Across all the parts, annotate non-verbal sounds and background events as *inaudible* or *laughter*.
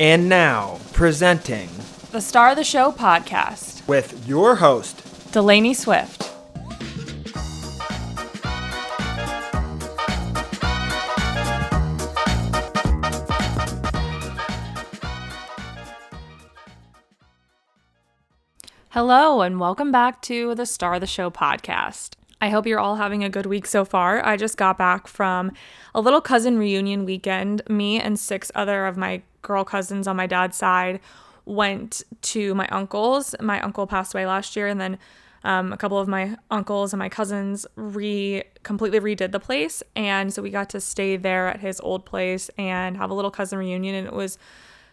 And now, presenting the Star of the Show podcast with your host, Delaney Swift. Hello, and welcome back to the Star of the Show podcast. I hope you're all having a good week so far. I just got back from a little cousin reunion weekend. Me and six other of my girl cousins on my dad's side went to my uncle's. My uncle passed away last year, and then um, a couple of my uncles and my cousins re completely redid the place, and so we got to stay there at his old place and have a little cousin reunion, and it was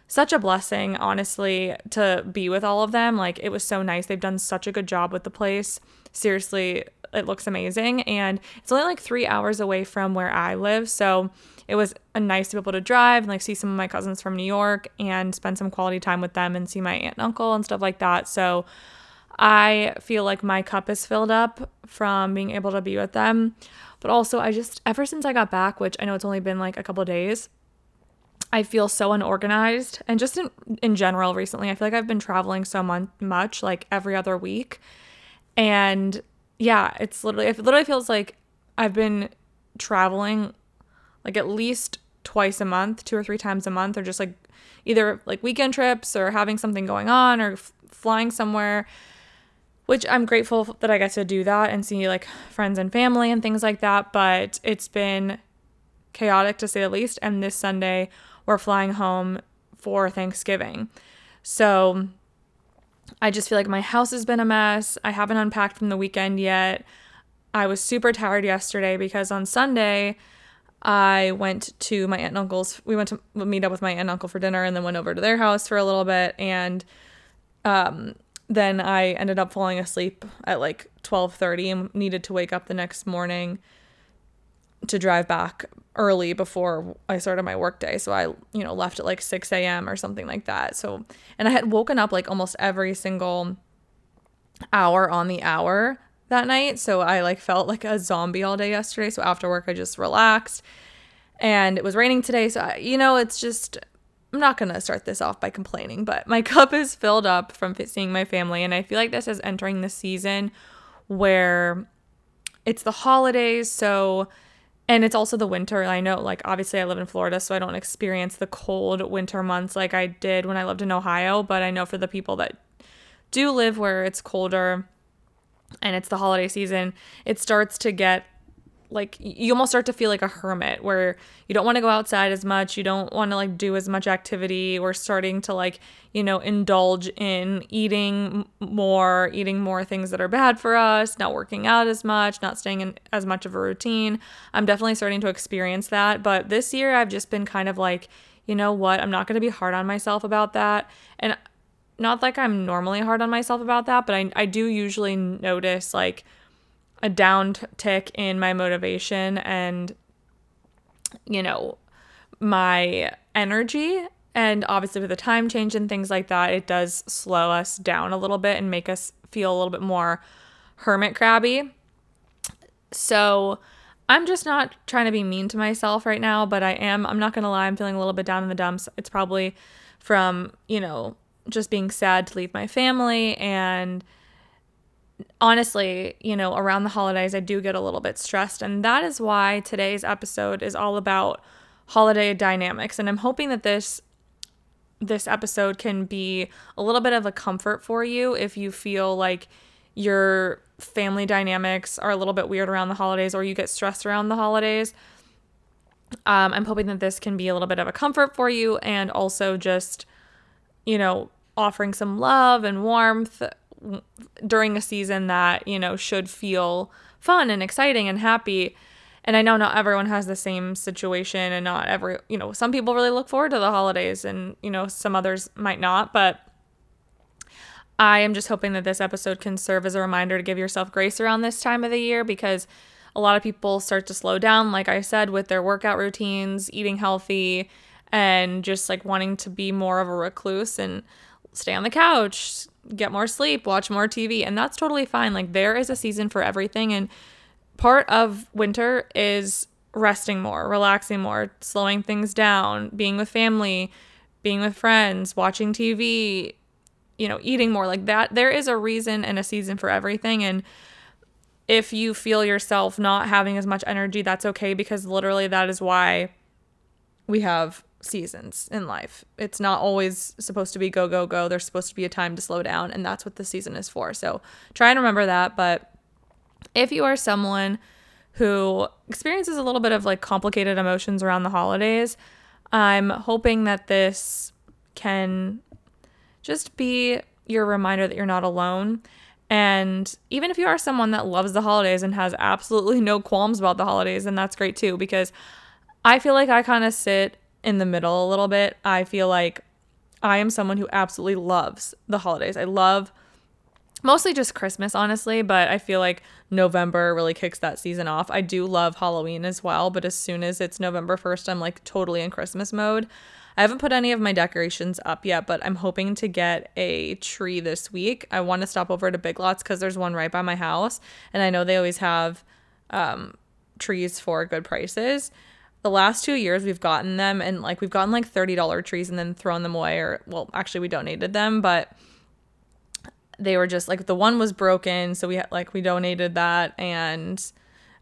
such a blessing, honestly, to be with all of them. Like it was so nice. They've done such a good job with the place. Seriously, it looks amazing, and it's only like three hours away from where I live, so it was nice to be able to drive and like see some of my cousins from New York and spend some quality time with them and see my aunt and uncle and stuff like that. So I feel like my cup is filled up from being able to be with them. But also, I just, ever since I got back, which I know it's only been like a couple days, I feel so unorganized. And just in, in general, recently, I feel like I've been traveling so much, like every other week. And yeah, it's literally, it literally feels like I've been traveling like at least twice a month, two or three times a month, or just like either like weekend trips or having something going on or f- flying somewhere. Which I'm grateful that I get to do that and see like friends and family and things like that. But it's been chaotic to say the least. And this Sunday, we're flying home for Thanksgiving. So I just feel like my house has been a mess. I haven't unpacked from the weekend yet. I was super tired yesterday because on Sunday, I went to my aunt and uncle's. We went to meet up with my aunt and uncle for dinner and then went over to their house for a little bit. And um, then I ended up falling asleep at like 12:30 and needed to wake up the next morning to drive back early before I started my workday. So I, you know, left at like 6 a.m. or something like that. So, and I had woken up like almost every single hour on the hour that night. So I like felt like a zombie all day yesterday. So after work, I just relaxed. And it was raining today. So, I, you know, it's just, I'm not going to start this off by complaining, but my *laughs* cup is filled up from seeing my family. And I feel like this is entering the season where it's the holidays. So, and it's also the winter. I know, like, obviously, I live in Florida, so I don't experience the cold winter months like I did when I lived in Ohio. But I know for the people that do live where it's colder, and it's the holiday season, it starts to get like you almost start to feel like a hermit where you don't want to go outside as much you don't want to like do as much activity. We're starting to like you know indulge in eating more eating more things that are bad for us not working out as much not staying in as much of a routine. I'm definitely starting to experience that but this year i've just been kind of like you know what i'm not going to be hard on myself about that. And not like I'm normally hard on myself about that, but I, I do usually notice like a downtick in my motivation and, you know, my energy. And obviously, with the time change and things like that, it does slow us down a little bit and make us feel a little bit more hermit crabby. So, I'm just not trying to be mean to myself right now, but I am, I'm not to lie, I'm feeling a little bit down in the dumps. It's probably from, you know, just being sad to leave my family and honestly, you know, around the holidays I do get a little bit stressed and that is why today's episode is all about holiday dynamics and I'm hoping that this this episode can be a little bit of a comfort for you if you feel like your family dynamics are a little bit weird around the holidays or you get stressed around the holidays. Um, I'm hoping that this can be a little bit of a comfort for you and also just you know, offering some love and warmth during a season that, you know, should feel fun and exciting and happy. And I know not everyone has the same situation and not every, you know, some people really look forward to the holidays and, you know, some others might not, but I am just hoping that this episode can serve as a reminder to give yourself grace around this time of the year because a lot of people start to slow down, like I said, with their workout routines, eating healthy, and just like wanting to be more of a recluse and stay on the couch, get more sleep, watch more TV. And that's totally fine. Like there is a season for everything. And part of winter is resting more, relaxing more, slowing things down, being with family, being with friends, watching TV, you know, eating more like that. There is a reason and a season for everything. And if you feel yourself not having as much energy, that's okay because literally that is why we have seasons in life. It's not always supposed to be go, go, go. There's supposed to be a time to slow down, and that's what the season is for. So try and remember that. But if you are someone who experiences a little bit of like complicated emotions around the holidays, I'm hoping that this can just be your reminder that you're not alone. And even if you are someone that loves the holidays and has absolutely no qualms about the holidays, then that's great too, because I feel like I kind of sit in the middle a little bit. I feel like I am someone who absolutely loves the holidays. I love mostly just Christmas, honestly, but I feel like November really kicks that season off. I do love Halloween as well, but as soon as it's November 1st, I'm like totally in Christmas mode. I haven't put any of my decorations up yet, but I'm hoping to get a tree this week. I want to stop over to Big Lots because there's one right by my house, and I know they always have um, trees for good prices. The last two years we've gotten them, and like we've gotten like $30 trees and then thrown them away, or well, actually, we donated them, but they were just like the one was broken so we had like we donated that and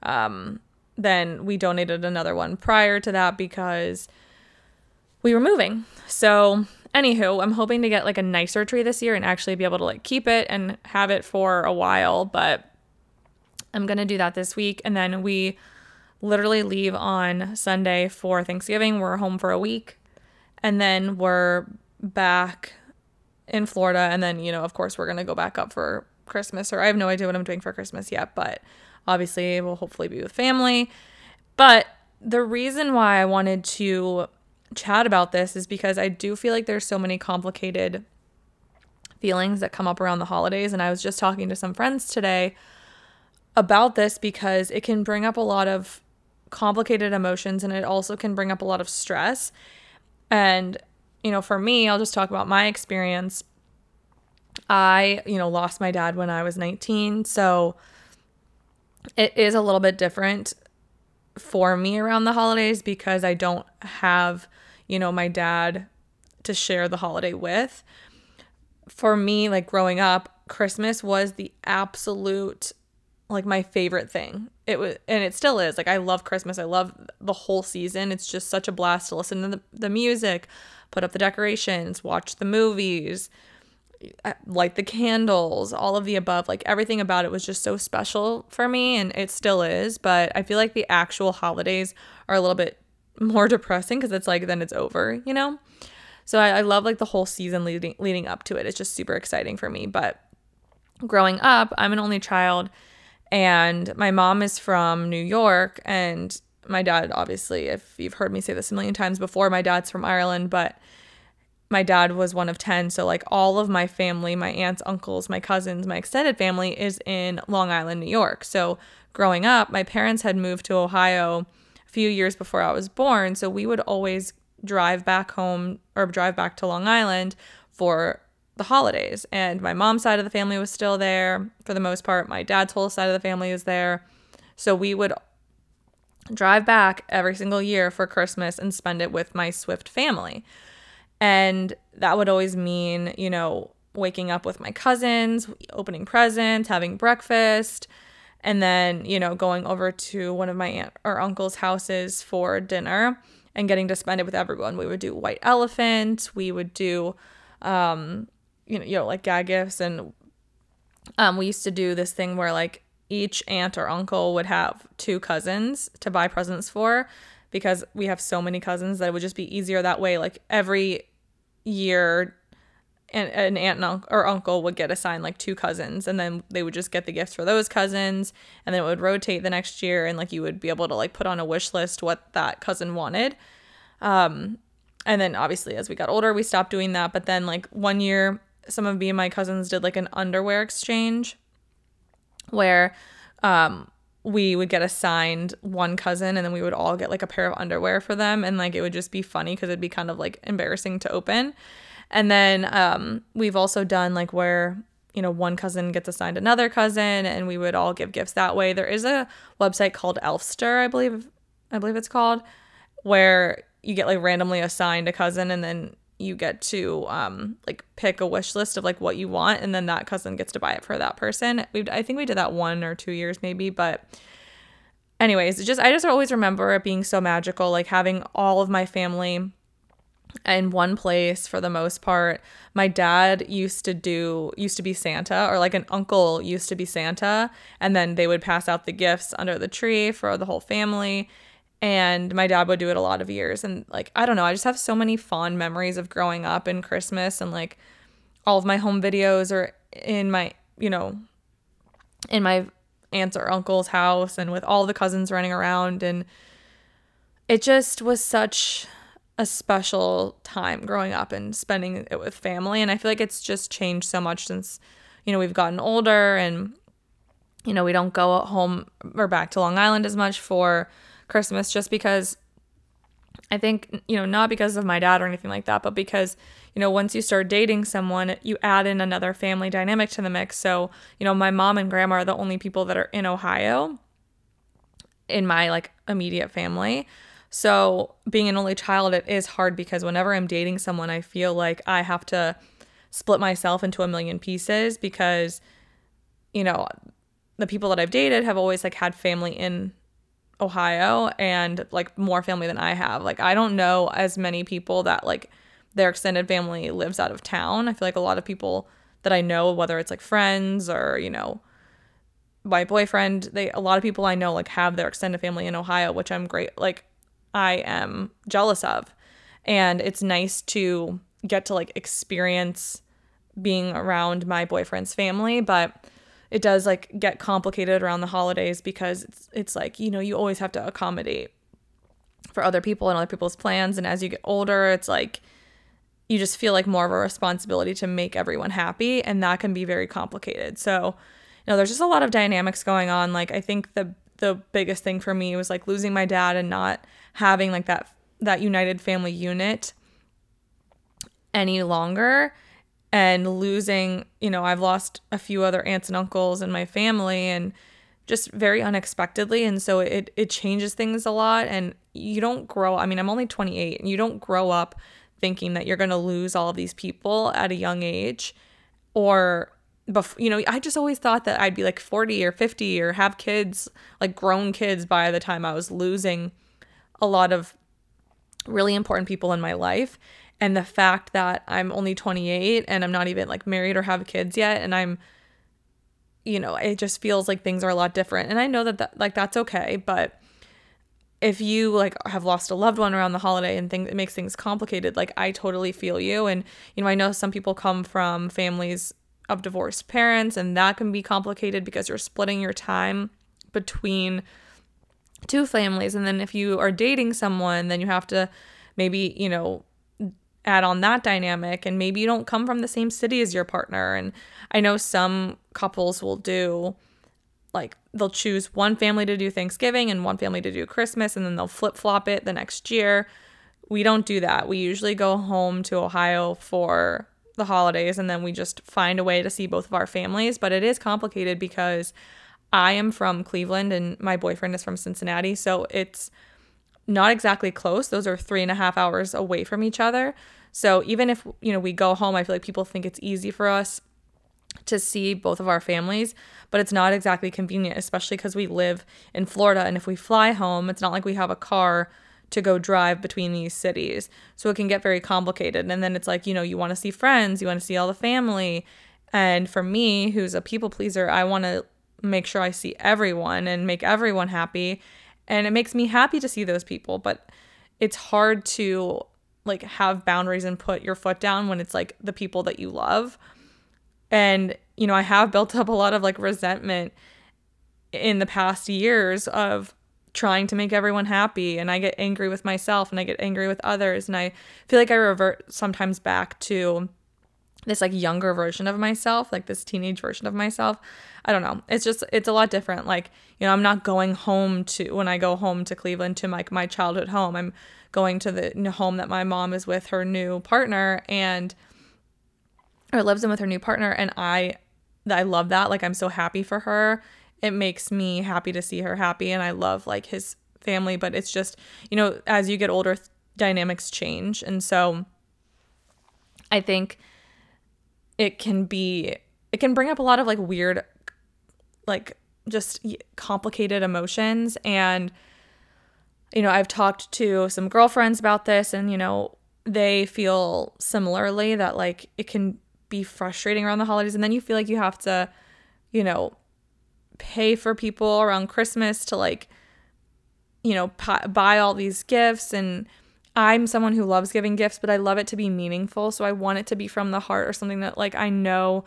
um then we donated another one prior to that because we were moving. So anywho i'm hoping to get like a nicer tree this year and actually be able to like keep it and have it for a while but i'm gonna do that this week and then we literally leave on sunday for thanksgiving we're home for a week and then we're back in Florida. And then, you know, of course, we're going to go back up for Christmas, or I have no idea what I'm doing for Christmas yet, but obviously, we'll hopefully be with family. But the reason why I wanted to chat about this is because I do feel like there's so many complicated feelings that come up around the holidays. And I was just talking to some friends today about this because it can bring up a lot of complicated emotions and it also can bring up a lot of stress. And you know, for me, I'll just talk about my experience. I, you know, lost my dad when I was 19. So it is a little bit different for me around the holidays because I don't have, you know, my dad to share the holiday with. For me, like growing up, Christmas was the absolute like my favorite thing. It was and it still is. Like I love Christmas. I love the whole season. It's just such a blast to listen to the, the music put up the decorations, watch the movies, light the candles, all of the above. Like everything about it was just so special for me, and it still is. But I feel like the actual holidays are a little bit more *laughs* depressing because it's like then it's over, you know? So I, I love like the whole season leading leading up to it. It's just super exciting for me. But growing up, I'm an only child and my mom is from New York and my dad, obviously, if you've heard me say this a million times before, my dad's from Ireland, but my dad was one of 10. So, like, all of my family, my aunts, uncles, my cousins, my extended family is in Long Island, New York. So, growing up, my parents had moved to Ohio a few years before I was born. So, we would always drive back home or drive back to Long Island for the holidays. And my mom's side of the family was still there for the most part. My dad's whole side of the family was there. So, we would drive back every single year for Christmas and spend it with my Swift family. And that would always mean, you know, waking up with my cousins, opening presents, having breakfast, and then, you know, going over to one of my aunt or uncle's houses for dinner and getting to spend it with everyone. We would do white elephant, we would do um you know, you know like gag gifts and um we used to do this thing where like each aunt or uncle would have two cousins to buy presents for because we have so many cousins that it would just be easier that way. Like every year, an, an aunt and uncle, or uncle would get assigned like two cousins, and then they would just get the gifts for those cousins, and then it would rotate the next year, and like you would be able to like put on a wish list what that cousin wanted. Um, and then obviously as we got older, we stopped doing that. But then like one year, some of me and my cousins did like an underwear exchange where um, we would get assigned one cousin and then we would all get like a pair of underwear for them. And like it would just be funny because it'd be kind of like embarrassing to open. And then um, we've also done like where you know one cousin gets assigned another cousin and we would all give gifts that way. There is a website called elfster i believe i believe it's called where you get like randomly assigned a cousin and then you get to um like pick a wish list of like what you want and then that cousin gets to buy it for that person. We I think we did that one or two years maybe, but anyways, just I just always remember it being so magical like having all of my family in one place for the most part. My dad used to do used to be Santa or like an uncle used to be Santa and then they would pass out the gifts under the tree for the whole family and my dad would do it a lot of years and like I don't know, I just have so many fond memories of growing up and Christmas and like all of my home videos are in my, you know, in my aunt's or uncle's house and with all the cousins running around and it just was such a special time growing up and spending it with family. And I feel like it's just changed so much since, you know, we've gotten older and, you know, we don't go home or back to Long Island as much for Christmas just because I think, you know, not because of my dad or anything like that, but because, you know, once you start dating someone, you add in another family dynamic to the mix. So, you know, my mom and grandma are the only people that are in Ohio in my like immediate family. So, being an only child, it is hard because whenever I'm dating someone, I feel like I have to split myself into a million pieces because, you know, the people that I've dated have always like had family in Ohio and like more family than I have. Like, I don't know as many people that like their extended family lives out of town. I feel like a lot of people that I know, whether it's like friends or, you know, my boyfriend, they a lot of people I know like have their extended family in Ohio, which I'm great like I am jealous of. And it's nice to get to like experience being around my boyfriend's family, but it does like get complicated around the holidays because it's it's like, you know, you always have to accommodate for other people and other people's plans and as you get older, it's like you just feel like more of a responsibility to make everyone happy and that can be very complicated. So, you know, there's just a lot of dynamics going on. Like I think the the biggest thing for me was like losing my dad and not having like that that united family unit any longer and losing, you know, I've lost a few other aunts and uncles in my family and just very unexpectedly and so it it changes things a lot and you don't grow I mean, I'm only 28 and you don't grow up thinking that you're going to lose all of these people at a young age or before, you know, I just always thought that I'd be like 40 or 50 or have kids, like grown kids by the time I was losing a lot of really important people in my life. And the fact that I'm only 28 and I'm not even like married or have kids yet, and I'm, you know, it just feels like things are a lot different. And I know that, that like that's okay, but if you like have lost a loved one around the holiday and things it makes things complicated like i totally feel you and you know i know some people come from families of divorced parents and that can be complicated because you're splitting your time between two families and then if you are dating someone then you have to maybe you know add on that dynamic and maybe you don't come from the same city as your partner and i know some couples will do like they'll choose one family to do thanksgiving and one family to do christmas and then they'll flip-flop it the next year we don't do that we usually go home to ohio for the holidays and then we just find a way to see both of our families but it is complicated because I am from Cleveland and my boyfriend is from Cincinnati. So it's not exactly close. Those are three and a half hours away from each other. So even if, you know, we go home, I feel like people think it's easy for us to see both of our families, but it's not exactly convenient, especially because we live in Florida. And if we fly home, it's not like we have a car to go drive between these cities. So it can get very complicated. And then it's like, you know, you want to see friends, you want to see all the family. And for me, who's a people pleaser, I want to make sure I see everyone and make everyone happy. And it makes me happy to see those people, but it's hard to like have boundaries and put your foot down when it's like the people that you love. And you know, I have built up a lot of like resentment in the past years of trying to make everyone happy and I get angry with myself and I get angry with others and I feel like I revert sometimes back to this like younger version of myself, like this teenage version of myself. I don't know. It's just it's a lot different. Like, you know, I'm not going home to when I go home to Cleveland to like my, my childhood home. I'm going to the home that my mom is with her new partner and or lives in with her new partner and I I love that. Like I'm so happy for her. It makes me happy to see her happy and I love like his family, but it's just, you know, as you get older, dynamics change. And so I think it can be it can bring up a lot of like weird like just complicated emotions and you know, I've talked to some girlfriends about this and you know, they feel similarly that like it can be frustrating around the holidays. And then you feel like you have to you know pay for people around Christmas to like you know buy all these gifts. And I'm someone who loves giving gifts but I love it to be meaningful. So I want it to be from the heart or something that like I know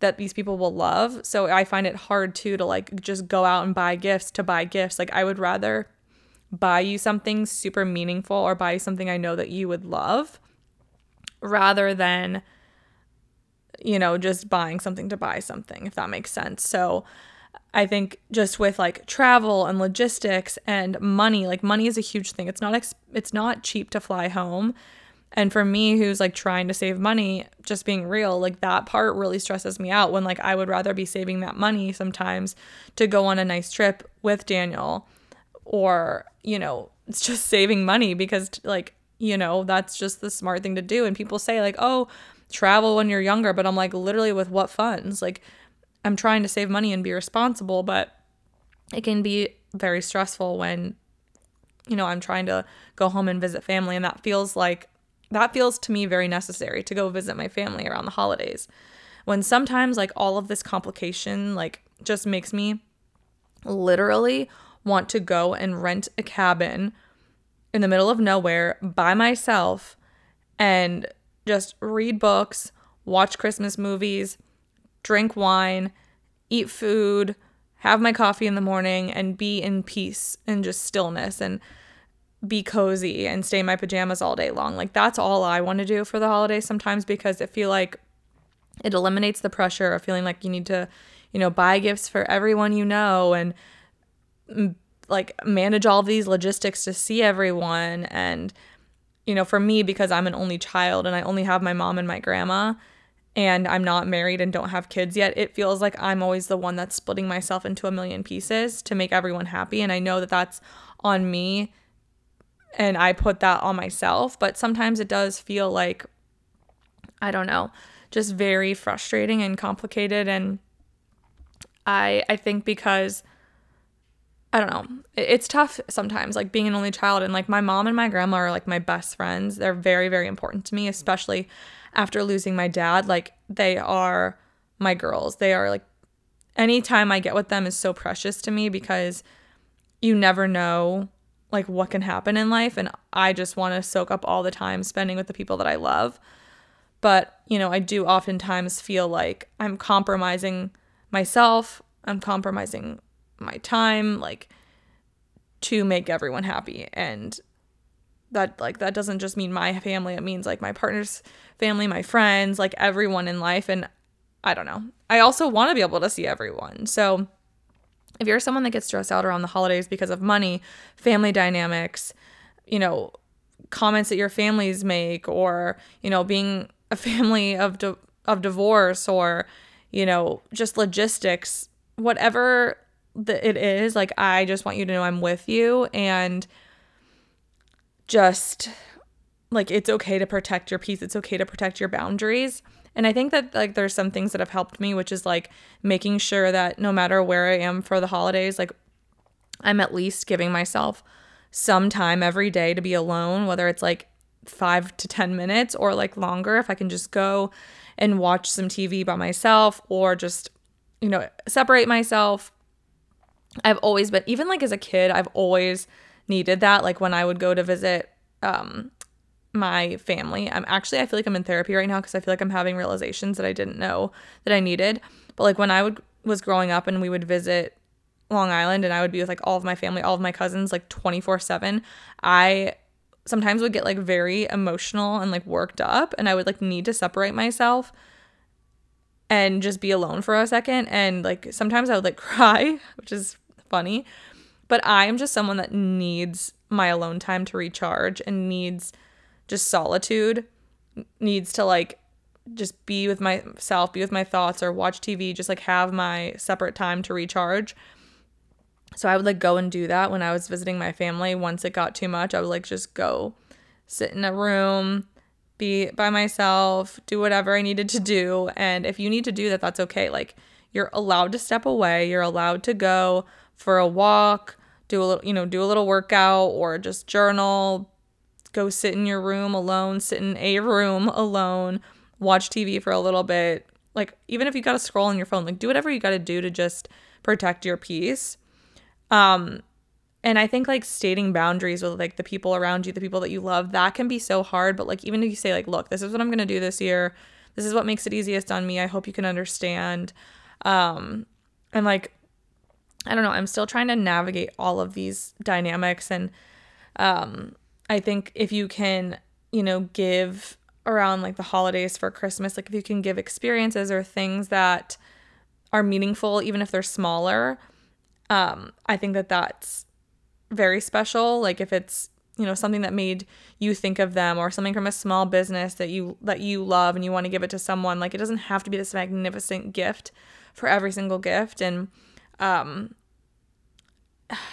that these people will love. So I find it hard too to like just go out and buy gifts to buy gifts. Like I would rather buy you something super meaningful or buy you something I know that you would love rather than you know just buying something to buy something if that makes sense so I think just with like travel and logistics and money, like money is a huge thing. It's not ex- it's not cheap to fly home. And for me who's like trying to save money, just being real, like that part really stresses me out when like I would rather be saving that money sometimes to go on a nice trip with Daniel or, you know, it's *laughs* just saving money because like, you know, that's just the smart thing to do and people say like, "Oh, travel when you're younger," but I'm like literally with what funds? Like I'm trying to save money and be responsible, but it can be very stressful when you know, I'm trying to go home and visit family and that feels like that feels to me very necessary to go visit my family around the holidays. When sometimes like all of this complication like just makes me literally want to go and rent a cabin in the middle of nowhere by myself and just read books, watch Christmas movies, drink wine, eat food, have my coffee in the morning, and be in peace and just stillness and be cozy and stay in my pajamas all day long. Like that's all I want to do for the holidays sometimes because I feel like it eliminates the pressure of feeling like you need to, you know, buy gifts for everyone you know and like manage all these logistics to see everyone and you know, for me because I'm an only child and I only have my mom and my grandma, and I'm not married and don't have kids yet, it feels like I'm always the one that's splitting myself into a million pieces to make everyone happy. And I know that that's on me and I put that on myself, but sometimes it does feel like, I don't know, just very frustrating and complicated. And I, I think because I don't know. It's tough sometimes, like being an only child. And like my mom and my grandma are like my best friends. They're very, very important to me, especially after losing my dad, like they are my girls. They are like any time I get with them is so precious to me because you never know like what can happen in life and I just want to soak up all the time spending with the people that I love. But, you know, I do oftentimes feel like I'm compromising myself, I'm compromising my time like to make everyone happy. And that like that doesn't just mean my family. It means like my partner's family my friends like everyone in life. And i don't know. I also want to be able to see everyone. So if you're someone that gets stressed out around the holidays because of money family dynamics you know comments that your families make or you know being a *laughs* family of di- of divorce or you know just logistics whatever that it is like i just want you to know i'm with you and just like it's okay to protect your peace. It's okay to protect your boundaries. And i think that like there's some things that have helped me which is like making sure that no matter where i am for the holidays like i'm at least giving myself some time every day to be alone whether it's like 5 to 10 minutes or like longer. If i can just go and watch some tv by myself or just you know separate myself i've always been even like as a kid i've always needed that. Like when I would go to visit um, my family. I'm actually I feel like I'm in therapy right now because I feel like I'm having realizations that I didn't know that I needed. But like when I would was growing up and we would visit Long Island and I would be with like all of my family, all of my cousins like 24/7, I sometimes would get like very emotional and like worked up and I would like need to separate myself and just be alone for a second and like sometimes I would like *laughs* cry, which is funny. But I am just someone that needs my alone time to recharge and needs just solitude, needs to like just be with myself, be with my thoughts, or watch TV, just like have my separate time to recharge. So I would like go and do that when I was visiting my family. Once it got too much, I would like just go sit in a room be by myself, do whatever I needed to do. And if you need to do that, that's okay. Like you're allowed to step away. You're allowed to go for a walk, do a little, you know, do a little workout or just journal, go sit in your room alone, sit in a room *laughs* alone, watch TV for a little bit. Like even if you got to scroll on your phone, like do whatever you got to do to just protect your peace. Um and I think like stating boundaries with like the people around you, the people that you love, that can be so hard, but like even if you say like, look, this is what I'm going to do this year. This is what makes it easiest on me. I hope you can understand. Um and like I don't know, I'm still trying to navigate all of these dynamics and um I think if you can, you know, give around like the holidays for Christmas, like if you can give experiences or things that are meaningful even if they're smaller, um I think that that's very special, like if it's you know something that made you think of them or something from a small business that you that you love and you want to give it to someone like it doesn't have to be this magnificent gift for every single gift. And um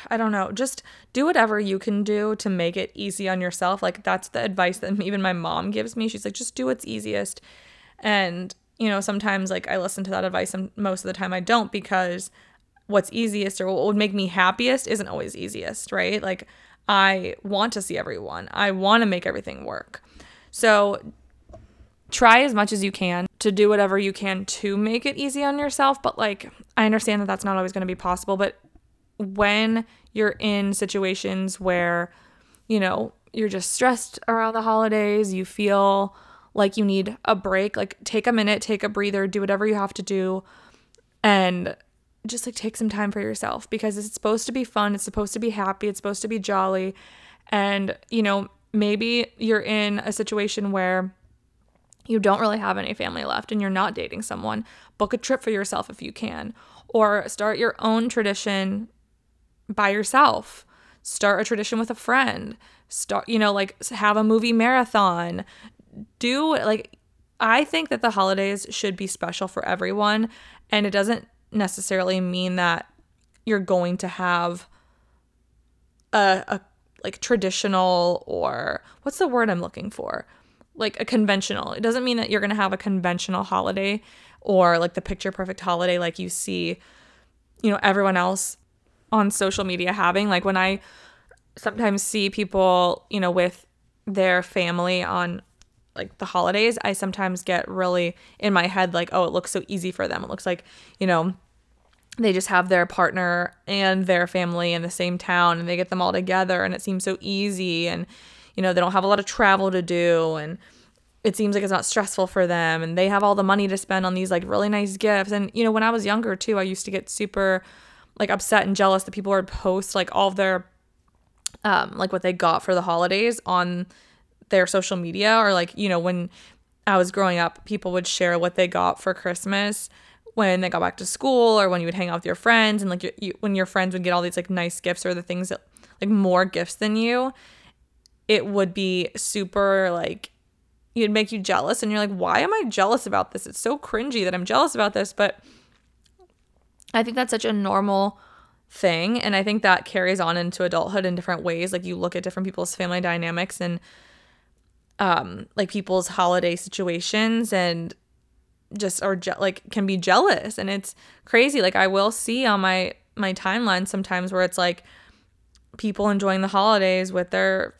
I don't know, just do whatever you can do to make it easy on yourself. Like that's the advice that *laughs* even my mom gives me. She's like just do what's easiest. And you know, sometimes like I listen to that advice and most of the time I don't because what's easiest or what would make me happiest isn't always easiest, right? Like I want to see everyone. I want to make everything work. So try as much as you can to do whatever you can to make it easy on yourself. But like, I understand that that's not always going to be possible. But when you're in situations where, you know, you're just stressed around the holidays, you feel like you need a break, like take a minute, take a breather, do whatever you have to do. And just like take some time for yourself because it's supposed to be fun, it's supposed to be happy, it's supposed to be jolly. And, you know, maybe you're in a situation where you don't really have any family left and you're not dating someone, book a trip for yourself if you can, or start your own tradition by yourself. Start a tradition with a friend. Start, you know, like have a movie marathon. Do like I think that the holidays should be special for everyone and it doesn't necessarily mean that you're going to have a, a like traditional or what's the word I'm looking for? Like a conventional. It doesn't mean that you're going to have a conventional holiday or like the picture perfect holiday like you see, you know, everyone else on social media having. Like when I sometimes see people, you know, with their family on like the holidays, I sometimes get really in my head like, oh, it looks so easy for them. It looks like, you know, they just have their partner and their family in the same town and they get them all together and it seems so easy and you know, they don't have a lot of travel to do and it seems like it's not stressful for them and they have all the money to spend on these like really nice gifts. And you know, when I was younger too, I used to get super like upset and jealous that people would post like all their um like what they got for the holidays on their social media or like, you know, when I was growing up, people would share what they got for Christmas when they got back to school or when you would hang out with your friends and like you, when your friends would get all these like nice gifts or the things that like more gifts than you it would be super like it'd make you jealous and you're like why am i jealous about this? It's so cringy that i'm jealous about this but i think that's such a normal thing and i think that carries on into adulthood in different ways. Like you look at different people's family dynamics and um like people's holiday situations and just are je- like can be jealous and it's crazy. Like i will see on my my timeline sometimes where it's like people enjoying the holidays with their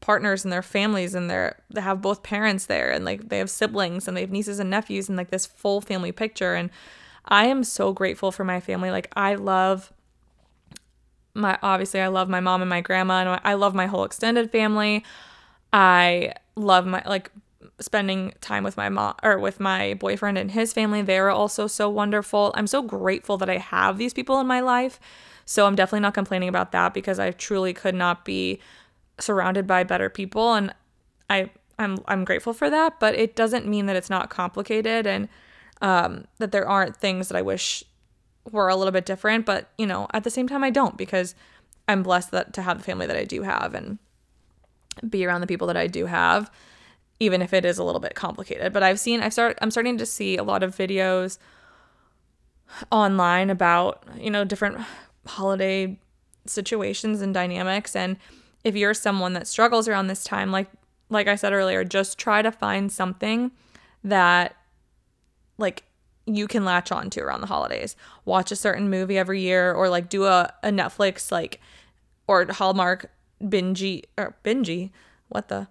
partners and their families and they're they have both parents there and like they have siblings and they have nieces and nephews and like this full family picture. And I am so grateful for my family. Like I love my obviously I love my mom and my grandma and I love my whole extended family. I love my like spending time with my mom or with my boyfriend and his family. They're also so wonderful. I'm so grateful that I have these people in my life. So I'm definitely not complaining about that because I truly could not be surrounded by better people and I I'm I'm grateful for that, but it doesn't mean that it's not complicated and um, that there aren't things that I wish were a little bit different, but you know, at the same time I don't because I'm blessed that to have the family that I do have and be around the people that I do have even if it is a little bit complicated. But I've seen I've started I'm starting to see a lot of videos online about, you know, different holiday situations and dynamics and if you're someone that struggles around this time, like like I said earlier, just try to find something that like you can latch on to around the holidays. Watch a certain movie every year or like do a, a Netflix like or Hallmark bingy or bingy. What the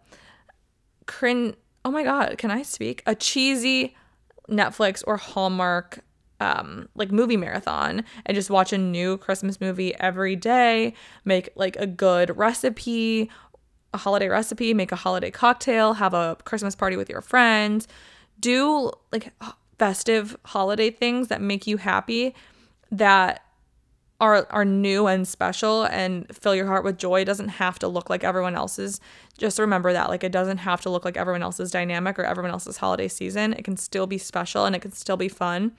crin oh my god, can I speak? A cheesy Netflix or Hallmark um like movie marathon and just watch a new Christmas movie every day, make like a good recipe, a holiday recipe, make a holiday cocktail, have a Christmas party with your friends, do like festive holiday things that make you happy that are are new and special and fill your heart with joy. It doesn't have to look like everyone else's. Just remember that like it doesn't have to look like everyone else's dynamic or everyone else's holiday season. It can still be special and it can still be fun.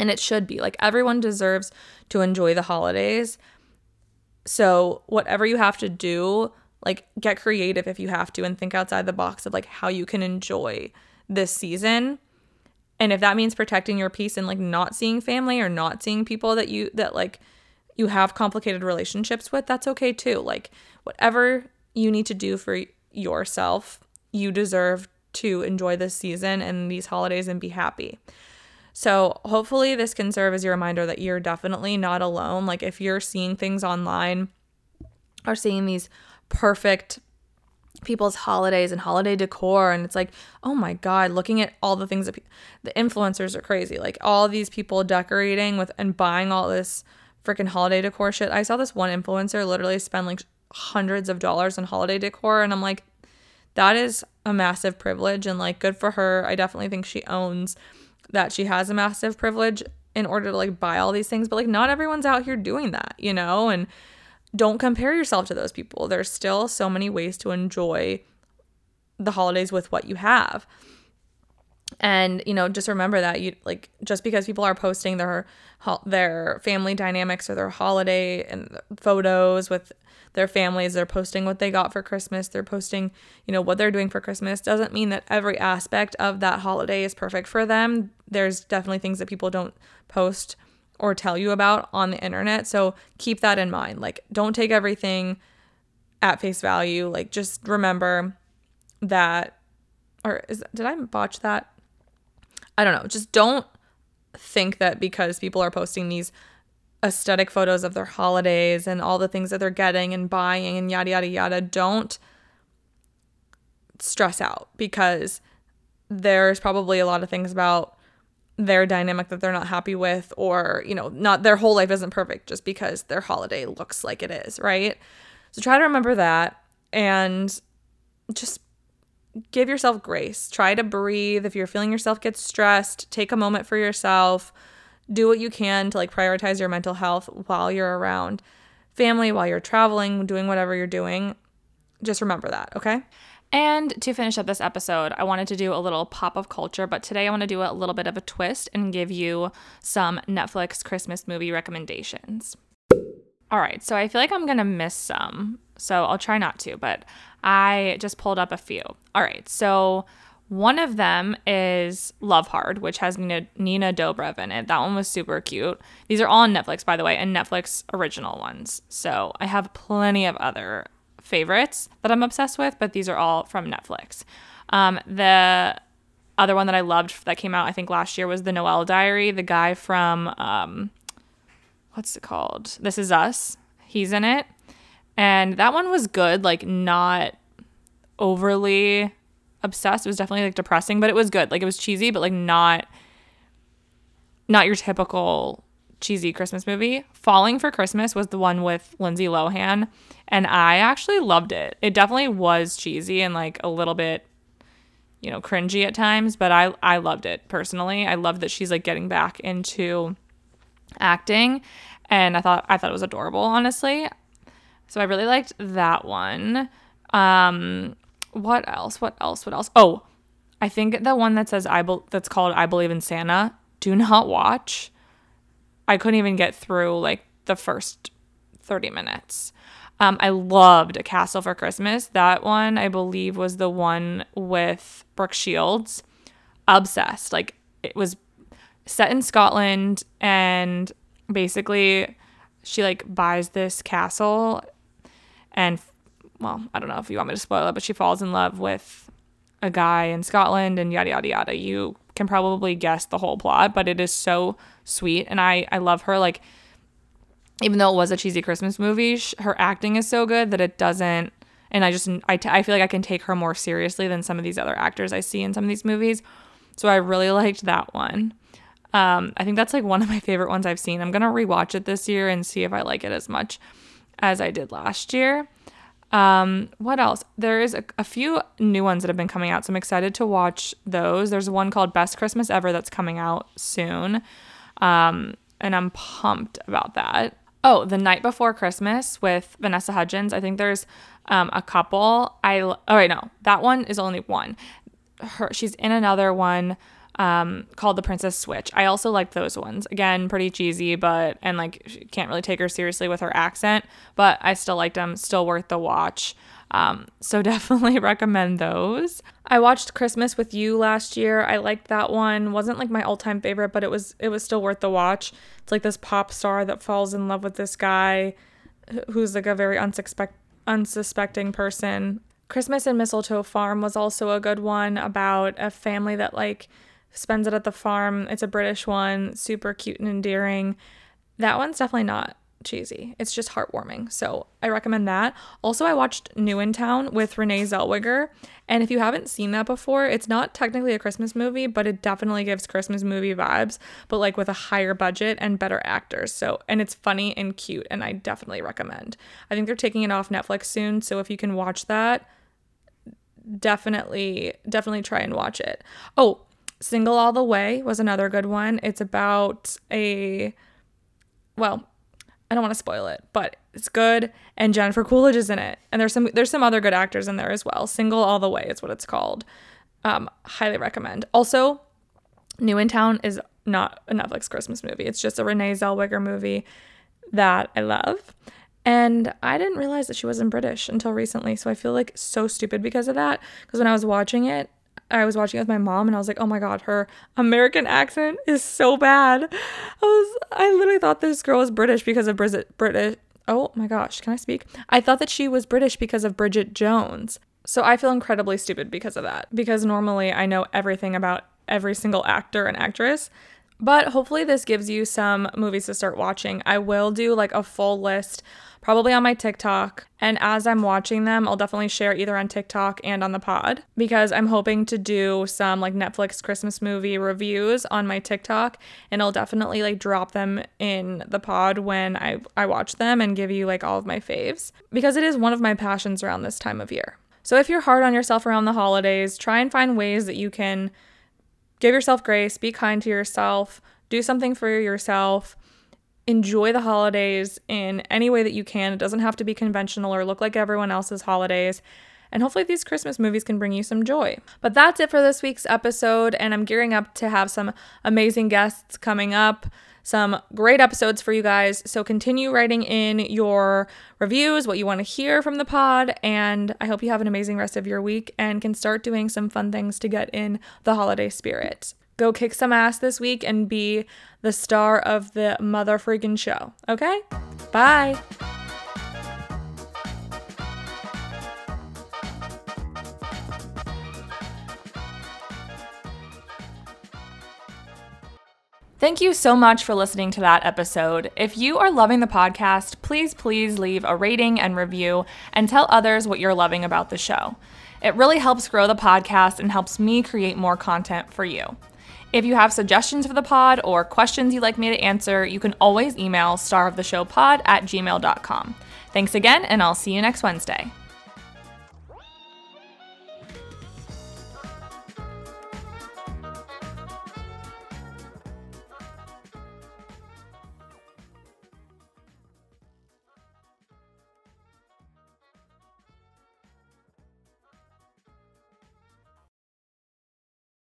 And it should be. Like everyone deserves to enjoy the holidays. So, whatever you have to do, like get creative if you have to and think outside the box of like how you can enjoy this season and if that means protecting your peace and like not seeing family or not seeing people that you that like you have complicated relationships with, that's okay too. Like whatever you need to do for yourself, you deserve to enjoy this season and these holidays and be happy. So, hopefully, this can serve as your reminder that you're definitely not alone. Like, if you're seeing things online or seeing these perfect people's holidays and holiday decor and it's like oh my god looking at all the things that pe- the influencers are crazy. Like all these people decorating with and buying all this freaking holiday decor shit. I saw this one influencer literally spend like hundreds of dollars on holiday decor and i'm like that is a massive privilege and like good for her. I definitely think she owns that she has a massive privilege in order to like buy all these things but like not everyone's out here doing that you know and don't compare yourself to those people. There's still so many ways to enjoy the holidays with what you have. And you know, just remember that you like just because people are posting their their family dynamics or their holiday and photos with their families, they're posting what they got for Christmas, they're posting, you know, what they're doing for Christmas doesn't mean that every aspect of that holiday is perfect for them. There's definitely things that people don't post or tell you about on the internet. So keep that in mind. Like, don't take everything at face value. Like, just remember that, or is did I botch that? I don't know. Just don't think that because people are posting these aesthetic photos of their holidays and all the things that they're getting and buying and yada yada yada, don't stress out because there's probably a lot of things about their dynamic that they're not happy with or you know not their whole life isn't perfect just because their holiday looks like it is right? So try to remember that and just give yourself grace. Try to breathe. If you're feeling yourself get stressed take a moment for yourself do what you can to like prioritize your mental health while you're around family while you're traveling doing whatever you're doing just remember that okay and to finish up this episode, I wanted to do a little pop of culture, but today I want to do a little bit of a twist and give you some Netflix Christmas movie recommendations. All right, so I feel like I'm going to miss some, so I'll try not to, but I just pulled up a few. All right, so one of them is Love Hard, which has Nina, Nina Dobrev in it. That one was super cute. These are all on Netflix, by the way, and Netflix original ones. So I have plenty of other favorites that I'm obsessed with, but these are all from Netflix. Um, the other one that I loved that came out, I think last year, was The Noel Diary. The guy from, um, what's it called? This Is Us. He's in it. And that one was good, like not overly obsessed. It was definitely like depressing, but it was good. Like it was cheesy, but like not not your typical cheesy Christmas movie. Falling for Christmas was the one with Lindsay Lohan, and I actually loved it. It definitely was cheesy and like a little bit you know, cringy at times, but I I loved it personally. I loved that she's like getting back into acting and I thought I thought it was adorable, honestly. So I really liked that one. Um what else? What else? What else? Oh, I think the one that says I be- that's called I believe in Santa, do not watch. I couldn't even get through like the first 30 minutes. Um, I loved A Castle for Christmas. That one, I believe, was the one with Brooke Shields. Obsessed. Like, it was set in Scotland, and basically, she like buys this castle and well, I don't know if you want me to spoil it, but she falls in love with a guy in Scotland and yada yada yada. You can probably guess the whole plot, but it is so sweet and I I love her like even though it was a cheesy Christmas movie, sh- her acting is so good that it doesn't and I just I, t- I feel like I can take her more seriously than some of these other actors I see in some of these movies. So I really *laughs* liked that one. Um, I think that's like one of my favorite ones I've seen. I'm gonna rewatch it this year and see if I like it as much as I did last year. Um, what else? There is a, a, few new ones that have been coming out, so I'm excited to watch those. There's one called Best Christmas Ever that's coming out soon, um, and I'm pumped about that. Oh, The Knight Before Christmas with Vanessa Hudgens. I think there's um, a couple. I oh wait no, that one is only one. Her she's in another one um, called The Princess Switch. I also like those ones. Again, pretty cheesy, but and like can't really take her seriously with her accent, but I still liked them. Still worth the watch. Um, so *laughs* definitely recommend those. I watched Christmas with You last year. I liked that one. wasn't like my all-time favorite, but it was it was still worth the watch. It's like this pop star that falls in love with this guy who's like a very unsuspect unsuspecting person. Christmas in Mistletoe Farm was also a good one about a family that like spends it at the farm. It's a British one, super cute and endearing. That one's definitely not cheesy. It's just heartwarming. So I recommend that. Also, I watched New in Town with Renee Zellweger. And if you haven't seen that before, it's not technically a Christmas movie, but it definitely gives Christmas movie vibes, but like with a higher budget and better actors. So, and it's funny and cute. And I definitely recommend. I think they're taking it off Netflix soon. So if you can watch that, definitely, definitely try and watch it. Oh, Single All the Way was another good one. It's about a, well, I don't want to spoil it, but it's good. And Jennifer Coolidge is in it, and there's some there's some other good actors in there as well. Single All the Way is what it's called. Um, highly recommend. Also, New in Town is not a Netflix Christmas movie. It's just a Renee Zellweger movie that I love. And I didn't realize that she wasn't British until recently. So I feel like so stupid because of that. Because when I was watching it, I was watching it with my mom and I was like, oh my God, her American accent is so bad. I was, I literally thought this girl was British because of Bridget, British. Oh my gosh, can I speak? I thought that she was British because of Bridget Jones. So I feel incredibly stupid because of that. Because normally I know everything about every single actor and actress. But hopefully, this gives you some movies to start watching. I will do like a full list probably on my TikTok. And as I'm watching them, I'll definitely share either on TikTok and on the pod because I'm hoping to do some like Netflix Christmas movie reviews on my TikTok and I'll definitely like drop them in the pod when I, I watch them and give you like all of my faves because it is one of my passions around this time of year. So if you're hard on yourself around the holidays, try and find ways that you can give yourself grace, be kind to yourself, do something for yourself enjoy the holidays in any way that you can. It doesn't have to be conventional or look like everyone else's holidays. And hopefully, these Christmas movies can bring you some joy. But that's it for this week's episode. And I'm gearing up to have some amazing guests coming up, some great episodes for you guys. So continue writing in your reviews, what you want to hear from the pod. And I hope you have an amazing rest of your week and can start doing some fun things to get in the holiday spirit. Go kick some ass this week and be the star of the mother freaking show. Okay? Bye. Thank you so much for listening to that episode. If you are loving the podcast, please, please leave a rating and review and tell others what you're loving about the show. It really helps grow the podcast and helps me create more content for you. If you have suggestions for the pod or questions you'd like me to answer, you can always email staroftheshowpod at gmail.com. Thanks again, and I'll see you next Wednesday.